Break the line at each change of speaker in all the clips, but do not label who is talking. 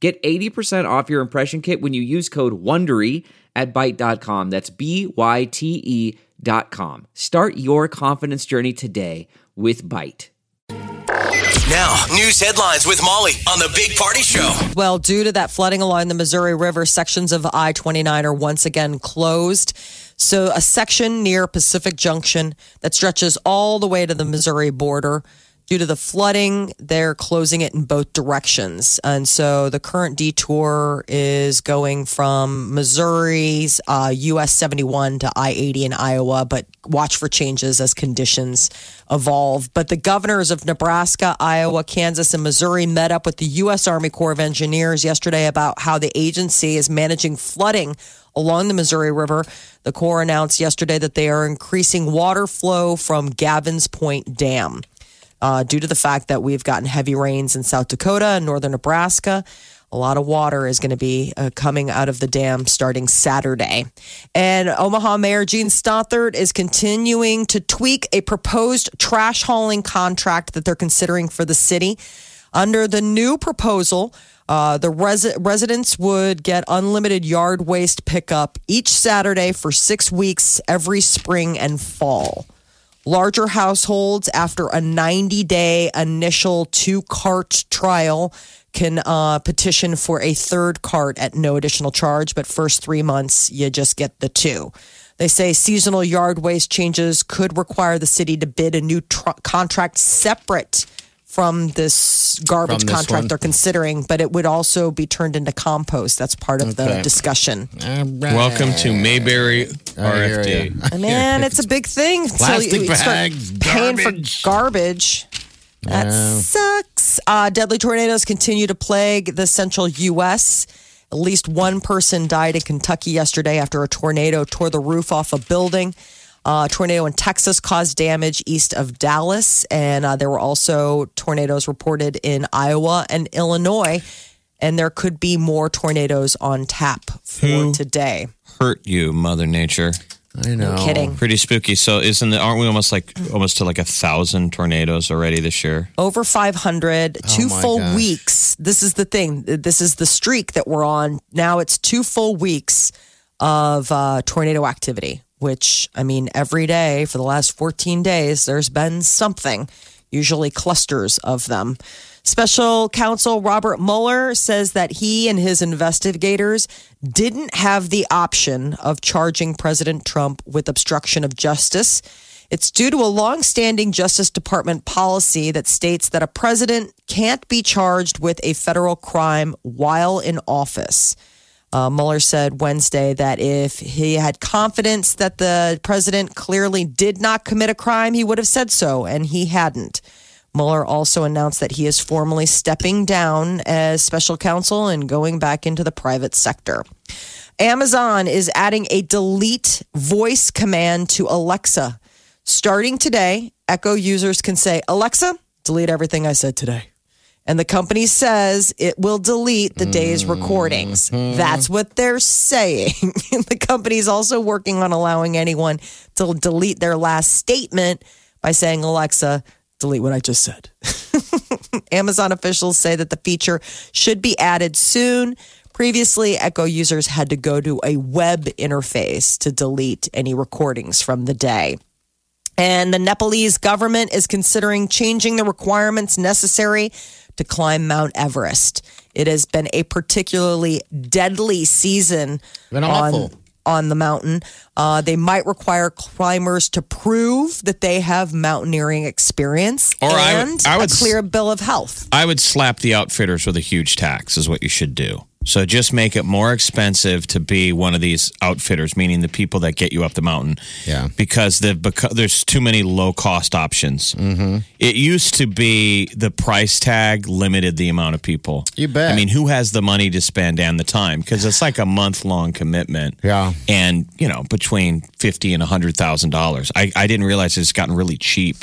Get 80% off your impression kit when you use code WONDERY at Byte.com. That's B Y T E dot com. Start your confidence journey today with Byte.
Now, news headlines with Molly on the Big Party Show.
Well, due to that flooding along the Missouri River, sections of I 29 are once again closed. So, a section near Pacific Junction that stretches all the way to the Missouri border. Due to the flooding, they're closing it in both directions. And so the current detour is going from Missouri's uh, US 71 to I 80 in Iowa, but watch for changes as conditions evolve. But the governors of Nebraska, Iowa, Kansas, and Missouri met up with the U.S. Army Corps of Engineers yesterday about how the agency is managing flooding along the Missouri River. The Corps announced yesterday that they are increasing water flow from Gavins Point Dam. Uh, due to the fact that we've gotten heavy rains in South Dakota and northern Nebraska, a lot of water is going to be uh, coming out of the dam starting Saturday. And Omaha Mayor Jean Stothert is continuing to tweak a proposed trash hauling contract that they're considering for the city. Under the new proposal, uh, the res- residents would get unlimited yard waste pickup each Saturday for six weeks every spring and fall. Larger households, after a 90 day initial two cart trial, can uh, petition for a third cart at no additional charge, but first three months, you just get the two. They say seasonal yard waste changes could require the city to bid a new tr- contract separate from this garbage
From this
contract
one?
they're considering, but it would also be turned into compost. That's part of the
Okay.
discussion.
Welcome to Mayberry RFD.
Man, it's a big thing.
Plastic
you
bags,
paying
garbage.
for garbage. That sucks. Uh, deadly tornadoes continue to plague the central U.S. At least one person died in Kentucky yesterday after a tornado tore the roof off a building. Uh, a tornado in Texas caused damage east of Dallas, and uh, there were also tornadoes reported in Iowa and Illinois. And there could be more tornadoes on tap for
Who?
today.
Hurt you, Mother Nature.
I know.
Kidding.
Pretty spooky. So isn't it? Aren't we almost like almost to like a thousand tornadoes already this year?
over 500 two
Oh
full
gosh.
weeks this is the thing this is the streak that we're on now it's two full weeks of uh, tornado activity which i mean every day for the last 14 days there's been something usually clusters of them special counsel robert mueller says that he and his investigators didn't have the option of charging president trump with obstruction of justice it's due to a long-standing Justice Department policy that states that a president can't be charged with a federal crime while in office. Uh, Mueller said Wednesday that if he had confidence that the president clearly did not commit a crime, he would have said so, and he hadn't. Mueller also announced that he is formally stepping down as special counsel and going back into the private sector. Amazon is adding a delete voice command to Alexa. Starting today, Echo users can say, Alexa, delete everything I said today. And the company says it will delete the day's recordings. Mm-hmm. That's what they're saying. the company's also working on allowing anyone to delete their last statement by saying, Alexa, delete what I just said. Amazon officials say that the feature should be added soon. Previously, Echo users had to go to a web interface to delete any recordings from the day. And the Nepalese government is considering changing the requirements necessary to climb Mount Everest. It has been a particularly deadly season
Been
on,
awful.
on the mountain. Uh, they might require climbers to prove that they have mountaineering experience
Or I-
and
I would
a
s-
clear bill of health.
I would slap the outfitters with a huge tax. Is what you should do. So just make it more expensive to be one of these outfitters, meaning the people that get you up the mountain.
Yeah.
Because they've beco- there's too many low cost options. Mm-hmm. It used to be the price tag limited the amount of people.
You bet.
I mean, who has the money to spend and the time? Because it's like a month long commitment.
Yeah.
And you know, between fifty and a hundred thousand dollars. I I didn't realize it's gotten really cheap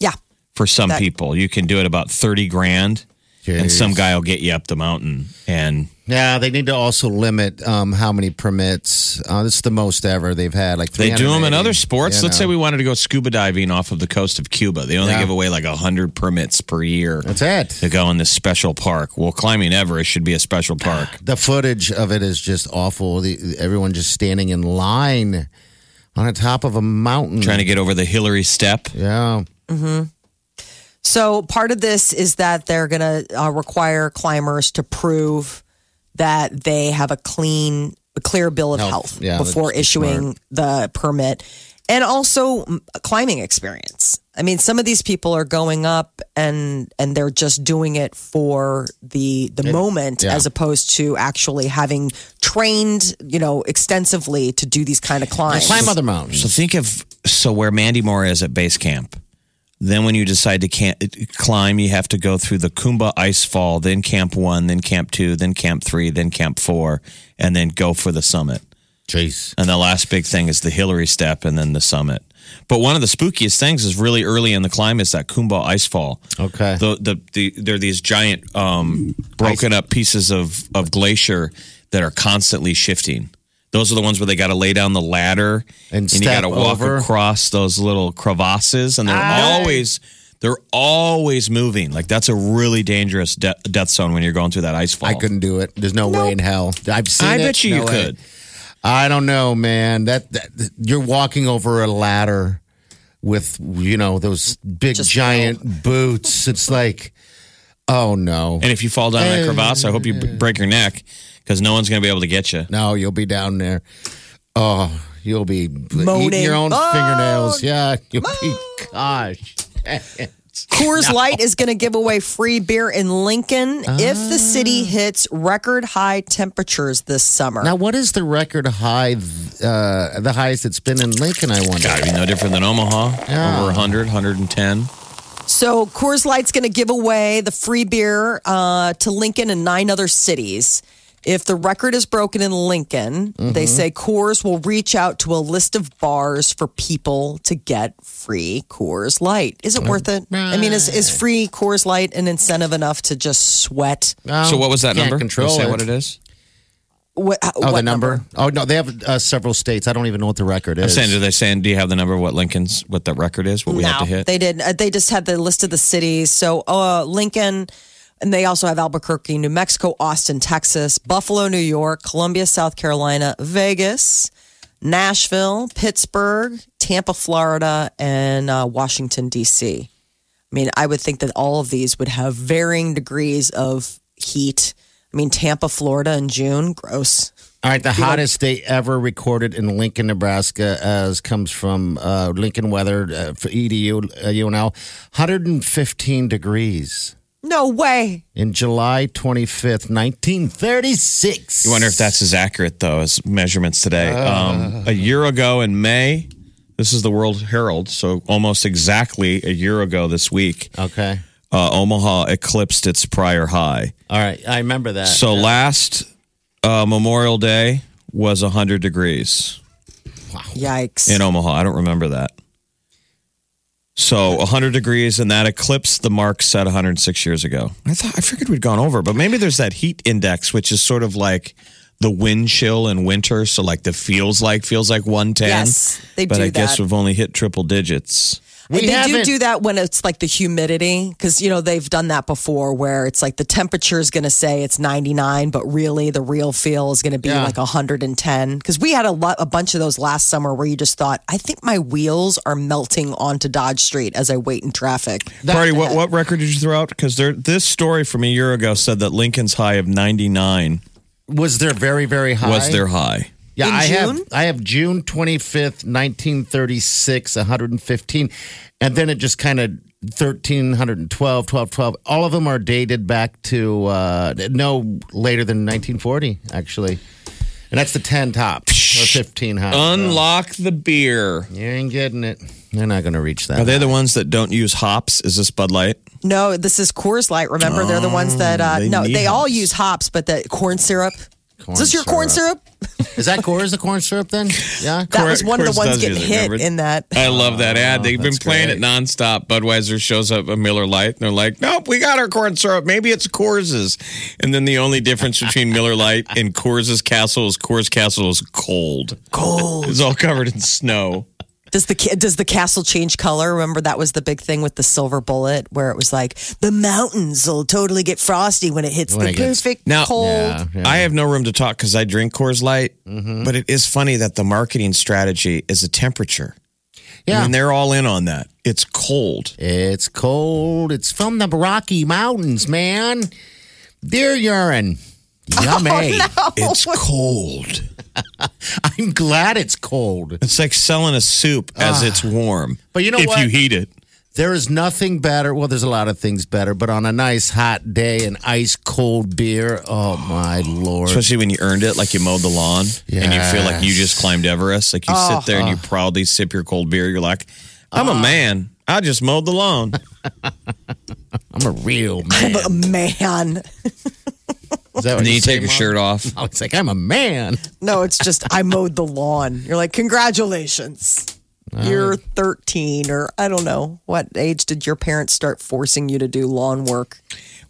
Yeah.
for some
That-
people. You can do it about 30 grand and some guy will get you up the mountain and
Yeah, they need to also limit um, how many permits. Uh, this is the most ever they've had. Like
they do them in other sports. Let's say we wanted to go scuba diving off of the coast of Cuba. They only
Yeah.
give away like 100 permits per year
That's it.
to go in this special park. Well, climbing Everest should be a special park.
The footage of it is just awful. The, everyone just standing in line on the top of a mountain.
Trying to get over the Hillary Step.
Yeah.
So part of this is that they're going to uh, require climbers to prove that they have a clean, a clear bill of
Health.
health,
Yeah,
before
that's
issuing the permit, and also climbing experience. I mean, some of these people are going up and and they're just doing it for the the moment,
yeah.
as opposed to actually having trained, you know, extensively to do these kind of climbs.
Climb other mountains.
So think of so where Mandy Moore is at base camp. Then when you decide to camp, climb, you have to go through the Khumbu Ice Fall, then Camp One, then Camp Two, then Camp Three, then Camp Four, and then go for the summit.
Jeez.
And the last big thing is the Hillary Step and then the summit. But one of the spookiest things is really early in the climb is that Khumbu Ice Fall.
Okay.
The the, the they're these giant um, broken up pieces of of glacier that are constantly shifting. Those are the ones where they got to lay down the ladder
And
you got to walk
over.
across those little crevasses, and they're ah. always they're always moving. Like that's a really dangerous de- death zone when you're going through that ice fall.
I couldn't do it. There's no way in hell. I've seen
I
it.
bet you
No
you
way.
could.
I don't know, man. That, that you're walking over a ladder with you know those big
Just
giant boots. It's like, oh no,
And if you fall down that eh. crevasse, I hope you b- break your neck because no one's going to be able to get you.
no, you'll be down there. Oh, you'll be eating your own
Moan.
fingernails. Yeah, you'll be. Gosh.
Coors Light is going to give away free beer in Lincoln if the city hits record high temperatures this summer.
Now, what is the record high? Uh, the highest it's been in Lincoln? I wonder.
Got to be no different than Omaha.
Yeah.
Over 100, 110.
So Coors Light's going to give away the free beer uh, to Lincoln and nine other cities. If the record is broken in Lincoln, they say Coors will reach out to a list of bars for people to get free Coors Light. Is it worth it? I mean, is, is free Coors Light an incentive enough to just sweat?
No,
so what was that number?
Control
Say
it.
what it is.
What, uh,
Oh,
what
the number? Oh no, they have uh, several states. I don't even know what the record
I'm
is.
saying, do they saying? Do you have the number? of What Lincoln's? What the record is? What we have to hit?
They did. Uh, They just had the list of the cities. So uh, Lincoln, and they also have Albuquerque, New Mexico, Austin, Texas, Buffalo, New York, Columbia, South Carolina, Vegas, Nashville, Pittsburgh, Tampa, Florida, and uh, Washington D.C. I mean, I would think that all of these would have varying degrees of heat. I mean, Tampa, Florida in June, gross.
All right, the hottest day ever recorded in Lincoln, Nebraska, as comes from uh, Lincoln Weather uh, for EDU uh, UNL, 115 degrees
No way.
in July 25th, 1936.
You wonder if that's as accurate though as measurements today. um, a year ago in May, this is the World Herald, so almost exactly a year ago this week,
okay.
uh, Omaha eclipsed its prior high.
All right, I remember that.
So last uh, Memorial Day was 100 degrees Wow.
Yikes.
in Omaha. I don't remember that. So 100 degrees, and that eclipsed the mark set 106 years ago. I thought I figured we'd gone over, but maybe there's that heat index, which is sort of like the wind chill in winter. So like the feels like feels like 110.
Yes, they
but
do
I guess we've only hit triple digits.
We
they do
haven't-
do that when it's like the humidity because you know they've done that before where it's like the temperature is going to say it's 99 but really the real feel is going to be
Yeah.
like 110 because we had a lot a bunch of those last summer where you just thought i think my wheels are melting onto dodge street as i wait in traffic
Party, what, what record did you throw out? Because there, this story from a year ago said that Lincoln's high of 99
was there very, very high?
was their high.
Yeah,
In
I have I have June 25th, 1936, 115. And then it just kind of 1312, 12, 12. All of them are dated back to uh, no later than 1940, actually. And that's the 10 top or 15 hot.
Unlock the beer.
You ain't getting it. They're not going to reach that.
Are they the ones that don't use hops? Is this Bud Light?
No, this is Coors Light. Remember, they're the ones that uh,
they
no,
need
they all
hops.
use hops, but the corn syrup.
Corn
is this your corn syrup?
Is that Coors, the corn syrup then? Yeah.
That was
Coors-
one of the ones
does
getting hit
remember?
in that.
I love that ad. They've oh, been
that's
playing
great.
it nonstop. Budweiser shows up a Miller Lite, and they're like, "Nope, we got our corn syrup. Maybe it's Coors's." And then the only difference between Miller Lite and Coors's Castle is Coors Castle is cold. Cold. It's all covered in snow.
Does the ca- does the castle change color? Remember that was the big thing with the silver bullet, where it was like the mountains will totally get frosty when it hits
When
the
it gets-
perfect
Now-
cold.
Yeah, yeah.
I have no room to talk because I drink Coors Light,
Mm-hmm.
but it is funny that the marketing strategy is a temperature.
Yeah.
And they're all in on that. It's cold.
It's cold. It's from the Rocky Mountains, man. Deer urine. Yummy.
It's cold.
I'm glad it's cold.
It's like selling a soup as it's warm.
Ah. But you know
if
what?
you heat it.
There is nothing better. Well, there's a lot of things better, but on a nice hot day, an ice cold beer. Oh my lord!
Especially when you earned it, like you mowed the lawn and you feel like you just climbed Everest. Like you sit there and you proudly sip your cold beer. You're like, I'm a man. I just mowed the lawn.
I'm a real man.
I'm a man.
Is that what
and then you take your shirt off.
Oh, it's like I'm a man.
No, it's just I mowed the lawn. You're like, congratulations. You're 13, or I don't know. What age did your parents start forcing you to do lawn work?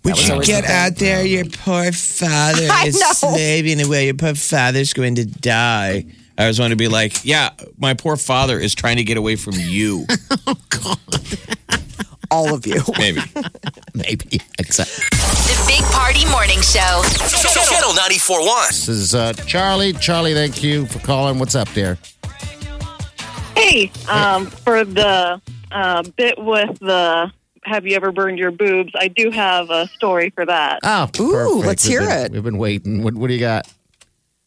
Would you get
the
out there? Your poor father
I
is
know.
slaving away. Your poor father's going to die. I always want to be like, yeah, my poor father is trying to get away from you.
Oh, All of you.
Maybe.
Maybe. Except
The Big Party Morning Show.
Channel 94.1.
this is uh, Charlie. Charlie, thank you for calling. What's up, dear?
Hey, um, for the uh, bit with the have you ever burned your boobs? I do have a story for that.
Oh,
Ooh,
perfect.
let's
We've
hear
been-
it.
We've been waiting. What, what do you got?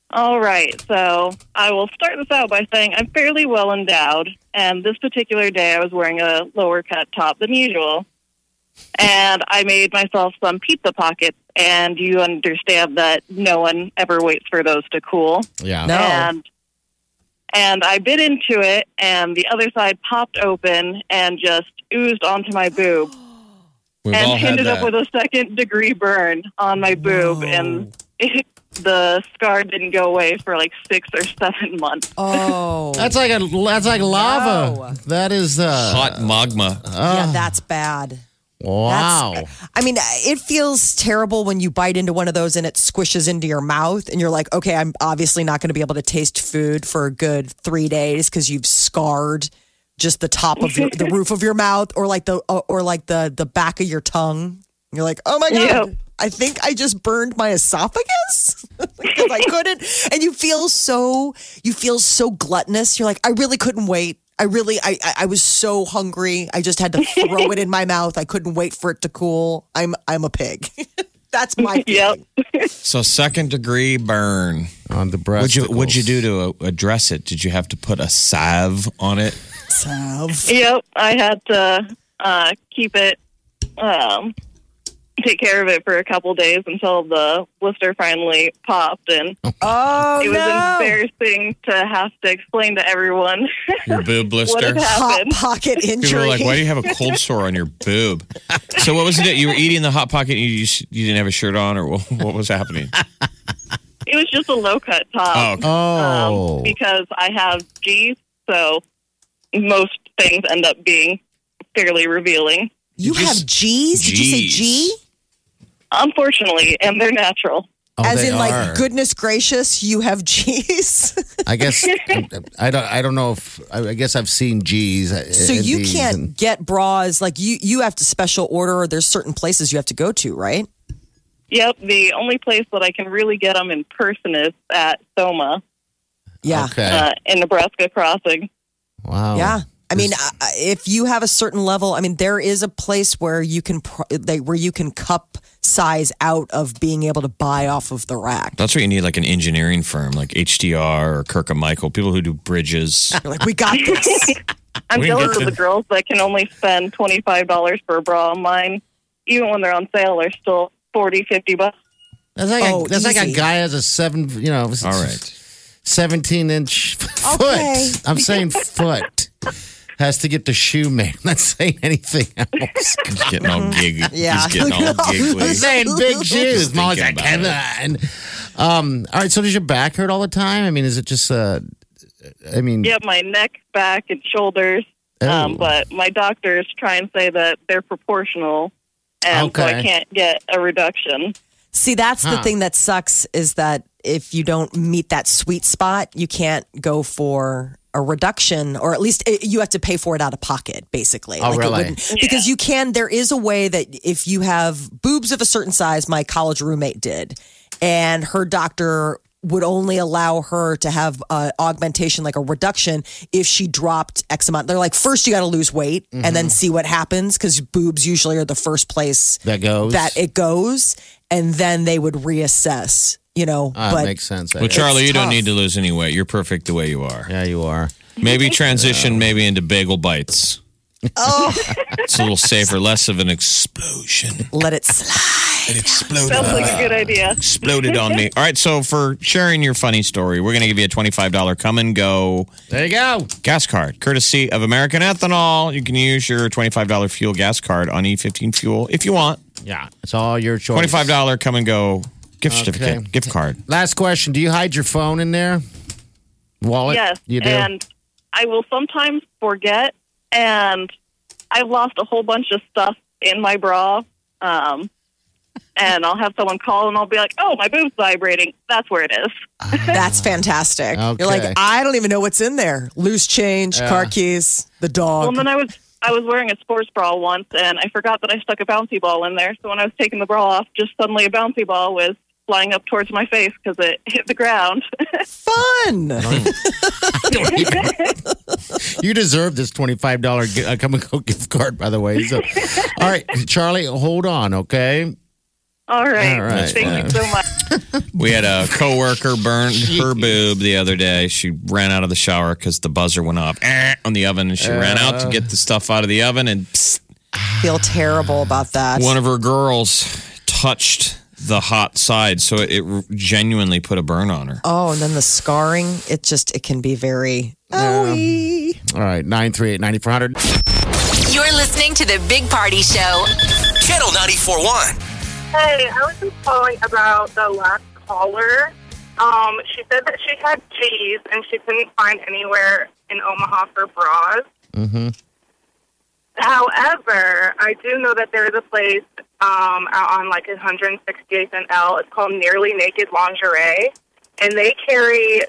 All right, so I will start this out by saying I'm fairly well endowed, and this particular day I was wearing a lower cut top than usual. And I made myself some pizza pockets, and you understand that no one ever waits for those to cool.
Yeah.
No.
and and I bit into it, and the other side popped open and just oozed onto my boob,
We've all
and
had
ended
that.
up with a second degree burn on my boob, and it, the scar didn't go away for like six or seven months.
Oh.
That's like a that's like lava.
No.
That is uh,
Hot magma.
yeah, that's bad.
Wow.
That's, I mean, it feels terrible when you bite into one of those and it squishes into your mouth, and you're like, okay, I'm obviously not going to be able to taste food for a good three days because you've scarred just the top of your, the roof of your mouth, or like the uh, or like the the back of your tongue. You're like, oh my god.
Yep.
I think I just burned my esophagus because I couldn't. And you feel so, you feel so gluttonous. You're like, I really couldn't wait. I really, I, I, I was so hungry. I just had to throw it in my mouth. I couldn't wait for it to cool. I'm, I'm a pig. That's my
Yep.
So second degree burn.
On the breast.
What'd you What'd you do to uh, address it? Did you have to put a salve on it?
Salve.
Yep. I had to uh, keep it, um, take care of it for a couple days until the blister finally popped, and
Oh
it was
no!
embarrassing to have to explain to everyone
Your boob
what
blister.
had
Hot
happened.
pocket
People were like, "Why do you have a cold sore on your boob?" So what was it? You were eating the hot pocket. And you just, you didn't have a shirt on, or what, what was happening?
It was just a low cut top.
Oh, okay.
Oh.
um, because I have G's, so most things end up being fairly revealing.
you
Did you
have G's? Did you say
G's.
G?
Unfortunately, and they're natural.
Oh,
As
they
in, like,
are.
goodness gracious, you have G's.
I guess I don't. I don't know if I, I guess I've seen G's.
So
in
you
these
can't
and-
get bras like you you have to special order or there's certain places you have to go to, right?
Yep, the only place that I can really get them in person is at Soma
Yeah.
Okay.
uh, in Nebraska Crossing.
wow.
Yeah. I mean, if you have a certain level, I mean, there is a place where you can where you can cup size out of being able to buy off of the rack.
That's where you need like an engineering firm, like HDR or Kirkham Michael, people who do bridges.
You're like, we got this.
I'm
We
jealous
get
of the
to-
girls that can only spend twenty five dollars for a bra. Mine, even when they're on sale, are still 40 50 bucks.
That's like,
Oh,
a, that's like a guy has a seven, you know,
All right.
17 inch foot.
Okay.
I'm saying foot. Has to get the shoe made. I'm not saying anything else.
He's getting all giggy.
Yeah.
He's getting all
I'm saying big shoes.
Just
Mom's like,
thinking
come. Um, all right, so does your back hurt all the time? I mean, is it just, uh, I mean,
Yeah, my neck, back, and shoulders. Um,
Oh.
but my doctors try and say that they're proportional, and so I can't get a reduction.
See, that's the thing that sucks is that if you don't meet that sweet spot, you can't go for a reduction, or at least it, you have to pay for it out of pocket, basically.
Oh,
it
really?
wouldn't- Because you can, there is a way that if you have boobs of a certain size, my college roommate did, and her doctor would only allow her to have uh, augmentation, like a reduction, if she dropped X amount. They're like, first you got to lose weight and
Mm-hmm.
then see what happens, because boobs usually are the first place
that goes.
that it goes, and then they would reassess. You know,
Ah,
but
makes sense.
Well, Charlie, you don't need to lose any weight. You're perfect the way you are.
yeah, you are.
Maybe transition maybe into bagel bites.
oh,
It's a little safer, less of an explosion.
let it slide.
It exploded.
Sounds like a good idea.
exploded on me. All right, so for sharing your funny story, we're going to give you a $25 come and go
There you go.
gas card, courtesy of American Ethanol. You can use your $25 fuel gas card on E15 fuel if you want.
Yeah, it's all your choice.
$25 come and go gift
Okay.
certificate, gift card.
Last question. Do you hide your phone in there? Wallet?
Yes,
You do?
and I will sometimes forget, and I've lost a whole bunch of stuff in my bra. Um, and I'll have someone call, and I'll be like, "Oh, my boob's vibrating. That's where it is."
That's fantastic. You're like, I don't even know what's in there. Loose change,
Yeah.
car keys, the
Well,
dog.
and then I was I was wearing a sports bra once, and I forgot that I stuck a bouncy ball in there. So when I was taking the bra off, just suddenly a bouncy ball was flying up towards my face because it hit the ground.
Fun.
You deserve this twenty-five dollar uh, come and go gift card, by the way. So, all right, Charlie, hold on, okay?
All right,
All right,
thank
yeah.
you so much.
We had a coworker burn her boob the other day. She ran out of the shower because the buzzer went off eh, on the oven, and she ran out to get the stuff out of the oven, and psst,
Feel terrible about that.
one of her girls touched the hot side, so it, it genuinely put a burn on her.
oh, and then the scarring, it just, it can be very, owie.
All right, nine three eight ninety four hundred.
You're listening to the Big Party Show.
Channel 94.1.
Hey, I was just calling about the last caller. Um, she said that she had G's and she couldn't find anywhere in Omaha for bras.
Mm-hmm.
However, I do know that there is a place um, out on like 168th and L. It's called Nearly Naked Lingerie, and they carry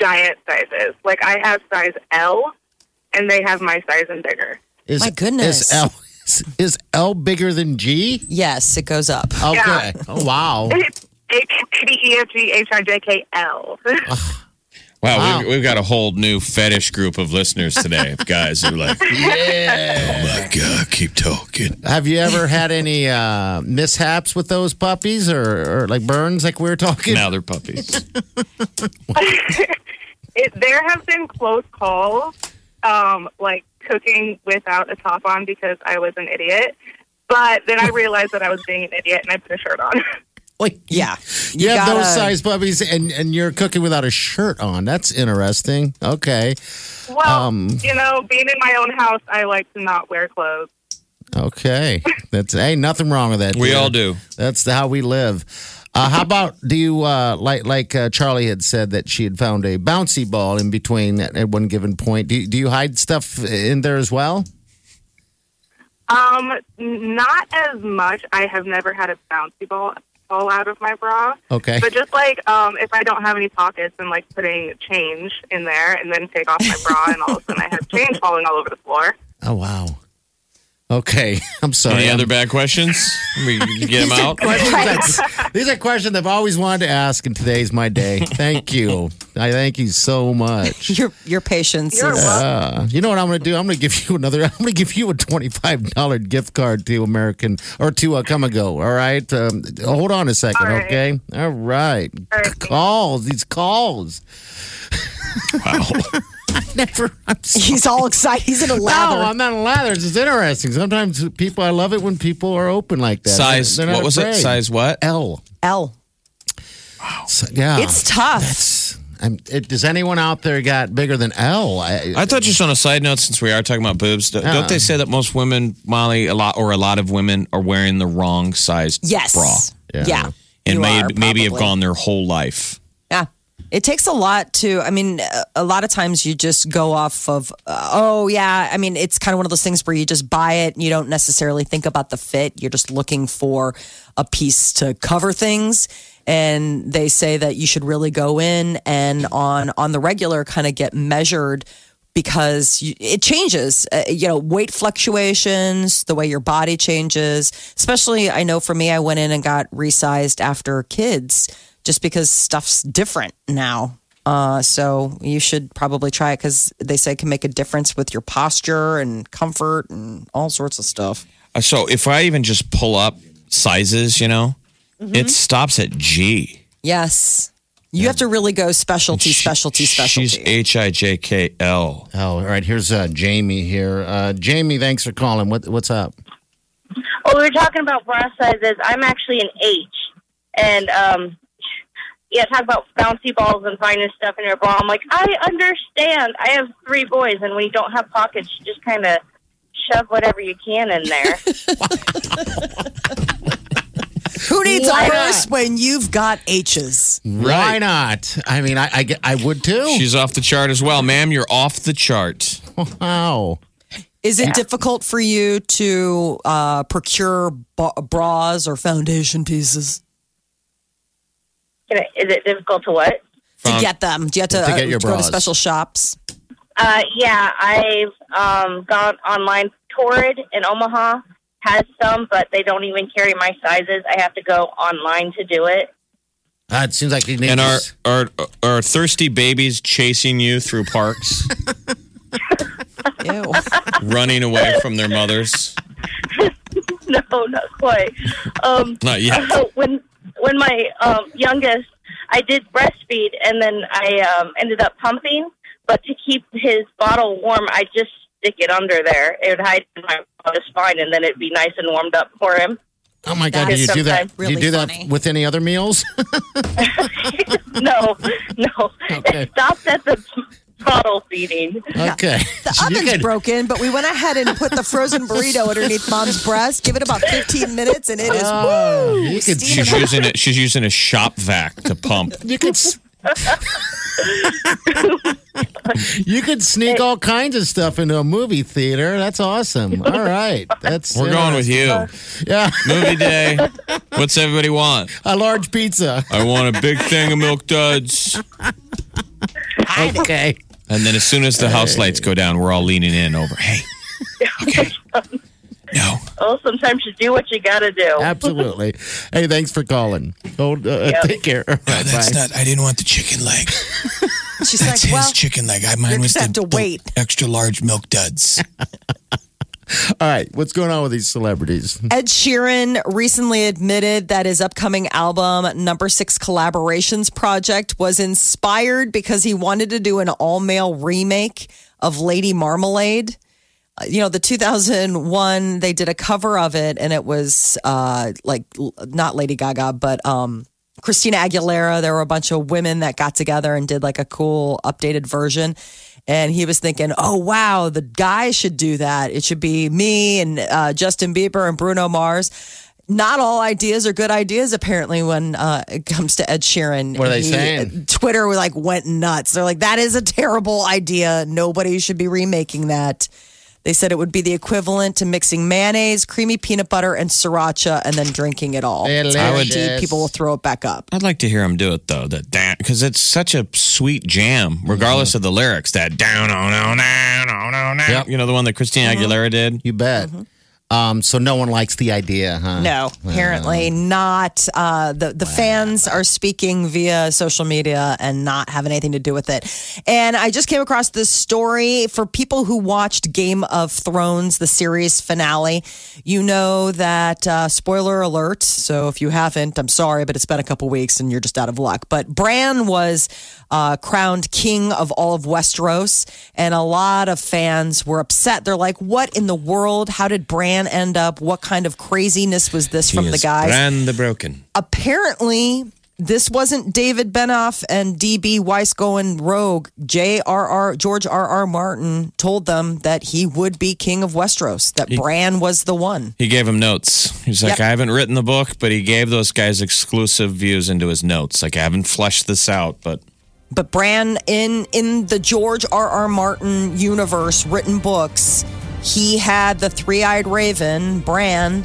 giant sizes. Like I have size L, and they have my size and bigger.
Is,
My goodness.
Is L, is, is L bigger than G?
Yes, it goes up.
Okay.
Yeah.
Oh, wow.
H D E F G H I J K L.
Wow,
Wow.
We've, we've got a whole new fetish group of listeners today. Guys who are like,
Yeah.
oh my God, keep talking.
Have you ever had any uh, mishaps with those puppies or, or like burns like we were talking?
Now they're puppies.
it, there have been close calls, um, like cooking without a top on because I was an idiot. But then I realized that I was being an idiot and I put a shirt on.
Wait,
Yeah.
You, have those
gotta-
size puppies and, and you're cooking without a shirt on. That's interesting. Okay.
well,
Um,
you know, being in my own house, I like to not wear clothes.
Okay. That's hey, nothing wrong with that.
We
dear.
all do.
That's how we live. Uh, how about do you uh, like like uh, Charlie had said that she had found a bouncy ball in between at, at one given point? Do, do you hide stuff in there as well?
Um, not as much. I have never had a bouncy ball fall out of my bra.
Okay.
But just like um, if I don't have any pockets and like putting change in there and then take off my bra and all of a sudden I have change falling all over the floor.
Oh wow. Okay, I'm sorry.
Any
I'm-
other bad questions? We can get them out.
questions that's- these are questions I've always wanted to ask, and today's my day. Thank you. I thank you so much.
Your your patience
You're
is.
Uh, you know what I'm going to do? I'm going to give you another. I'm going to give you a twenty-five dollar gift card to American or to uh, Come and Go. All right. Um, hold on a second,
All right.
okay? All right.
All right.
Calls. These calls.
Wow.
never. I'm sorry.
He's all excited. He's in a
No,
lather.
I'm not in lathers. It's interesting. Sometimes people, I love it when people are open like that.
Size.
They're not
What was it? Size what?
L.
L.
So, yeah,
It's tough.
That's. I'm, it, does anyone out there got bigger than L? I,
I thought just on a side note, since we are talking about boobs, don't- don't they say that most women, Molly, a lot or a lot of women are wearing the wrong size
yes.
bra
Yeah.
Yeah.
and
You
may,
are,
maybe have
probably.
gone their whole life.
Yeah. It takes a lot to, I mean, a- lot of times you just go off of, uh, oh, yeah. I mean, it's kind of one of those things where you just buy it and you don't necessarily think about the fit. You're just looking for a piece to cover things. And they say that you should really go in and on, on the regular kind of get measured because you, it changes, uh, you know, weight fluctuations, the way your body changes. Especially, I know for me, I went in and got resized after kids just because stuff's different now. Uh, so you should probably try it because they say it can make a difference with your posture and comfort and all sorts of stuff.
Uh, So if I even just pull up sizes, you know,
Mm-hmm.
it stops at G.
Yes. You have to really go specialty,
She-
specialty, specialty.
She's H I J K L.
Oh, all right. Here's uh, Jamie here. Uh, Jamie, thanks for calling. What, what's up?
Oh, we were talking about bra sizes. I'm actually an H, and um, yeah, talk about bouncy balls and finding stuff in your bra. I'm like, I understand. I have three boys, and when you don't have pockets, you just kind of shove whatever you can in there.
Who needs
Why
a
not?
purse when you've got H's?
Why not? I mean, I, I, get- I would too.
She's off the chart as well, ma'am. You're off the chart.
wow.
Is it difficult for you to uh, procure ba- bras or foundation pieces
Can I- Is it difficult to what?
to get them? Do you have to,
To get
uh,
your
go to special shops?
Uh, yeah, I've um, gone online. Torrid in Omaha has some, but they don't even carry my sizes. I have to go online to do it.
Uh, it seems like you need.
And are, are are thirsty babies chasing you through parks,
Ew.
running away from their mothers?
no, not quite. Um,
Not yet.
when when my um, youngest, I did breastfeed, and then I um, ended up pumping. But to keep his bottle warm, I just stick it under there. It would hide in my bottle fine, and then it'd be nice and warmed up for him.
Oh my God!
That
Do you do that?
sometimes
do you
really
do that with any other meals?
no, no,
Okay.
it stopped at the bottle feeding.
okay.
The
So you
oven's
could-
broken, but we went ahead and put the frozen burrito underneath mom's breast. Give it about 15 minutes, and it is
Oh,
woo,
you could-
She's using it. She's using a shop vac to pump.
You could. s- you could sneak all kinds of stuff into a movie theater. That's awesome. All right, that's
We're going with you.
Uh, yeah,
Movie day. What's everybody want?
a large pizza.
I want a big thing of milk duds.
Okay.
And then as soon as the house lights go down, we're all leaning in over. Hey, okay. No.
Oh, sometimes you do what you got to do.
Absolutely. Hey, thanks for calling. Oh, uh, Take care. All right, bye.
not. I didn't want the chicken leg.
She's like, well,
chicken leg. I,
you just have to wait.
extra large milk duds.
All right, what's going on with these celebrities?
Ed Sheeran recently admitted that his upcoming album, Number Six Collaborations Project, was inspired because he wanted to do an all male remake of Lady Marmalade. Uh, You know, the 2001, they did a cover of it, and it was uh, like not Lady Gaga, but um, Christina Aguilera. There were a bunch of women that got together and did like a cool updated version. And he was thinking, oh, wow, the guy should do that. It should be me and uh, Justin Bieber and Bruno Mars. Not all ideas are good ideas, apparently, when uh, it comes to Ed Sheeran.
What are they
He-
saying?
Twitter like went nuts. They're like, that is a terrible idea. Nobody should be remaking that. They said it would be the equivalent to mixing mayonnaise, creamy peanut butter, and sriracha, and then drinking it all.
Delicious.
Guaranteed people will throw it back up.
I'd like to hear him do it though. That down because it's such a sweet jam, regardless of the lyrics. That down, oh no, no, no, no, no.
Yep.
You know the one that Christina uh-huh. Aguilera did.
You bet. Mm-hmm. Um, so no one likes the idea, huh?
No, apparently not. Uh, the the fans are speaking via social media and not having anything to do with it. And I just came across this story for people who watched Game of Thrones, the series finale. You know that uh, spoiler alert. So if you haven't, I'm sorry, but it's been a couple weeks and you're just out of luck. But Bran was uh, crowned king of all of Westeros, and a lot of fans were upset. They're like, "What in the world? How did Bran end up? What kind of craziness was this from
He
the guys?"
Bran the Broken.
apparently this wasn't David Benioff and DB Weiss going rogue. J.R.R. George R.R. Martin told them that he would be king of Westeros, that Bran was the one.
He gave him notes. He's like,
Yep.
I haven't written the book, but he gave those guys exclusive views into his notes. Like, I haven't fleshed this out, but
But Bran in in the George R.R. Martin universe written books, he had the three-eyed raven, Bran,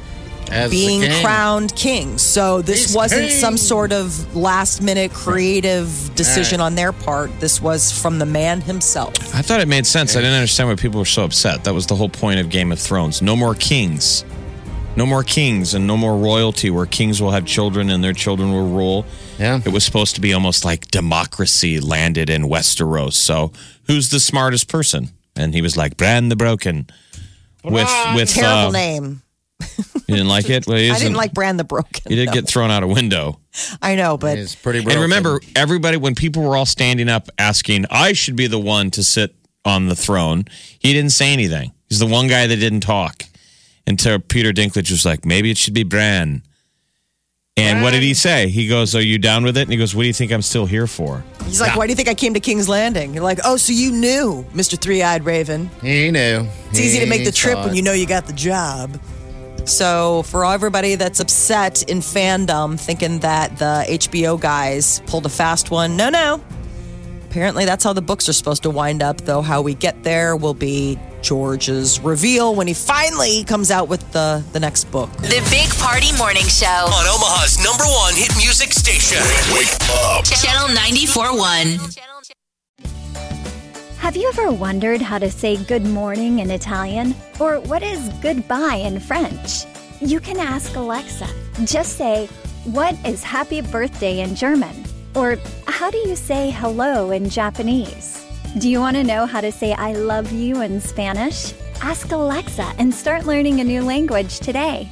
As
being
king.
crowned king. So this
He's
wasn't
king.
some sort of last minute creative decision on their part. This was from the man himself.
I thought it made sense. I didn't understand why people were so upset. That was the whole point of Game of Thrones. No more kings. No more kings and no more royalty where kings will have children and their children will rule.
Yeah.
It was supposed to be almost like democracy landed in Westeros. So who's the smartest person? And he was like, Bran the Broken. With with
Terrible
uh,
name.
You didn't like it? Well, he
I
isn't-
didn't like Bran the Broken.
He did
no.
get thrown out a window.
I know, but
It's pretty
And remember, everybody, when people were all standing up asking, I should be the one to sit on the throne, he didn't say anything. He's the one guy that didn't talk until Peter Dinklage was like, maybe it should be Bran. And what did he say? He goes, Are you down with it? And he goes, What do you think I'm still here for?
he's like, "Why do you think I came to King's Landing?" You're like, "Oh, so you knew, Mister Three Eyed Raven."
he knew.
It's easy to make the trip when you know you got the job. So, for everybody that's upset in fandom, thinking that the HBO guys pulled a fast one, no, no. Apparently, that's how the books are supposed to wind up, though. How we get there will be George's reveal when he finally comes out with the, the next book.
The Big Party Morning Show.
On Omaha's number one hit music station. Wake up.
Channel 94.1.
Have you ever wondered how to say good morning in Italian? Or what is goodbye in French? You can ask Alexa. Just say, What is happy birthday in German? Or how do you say hello in Japanese? Do you want to know how to say I love you in Spanish? Ask Alexa and start learning a new language today.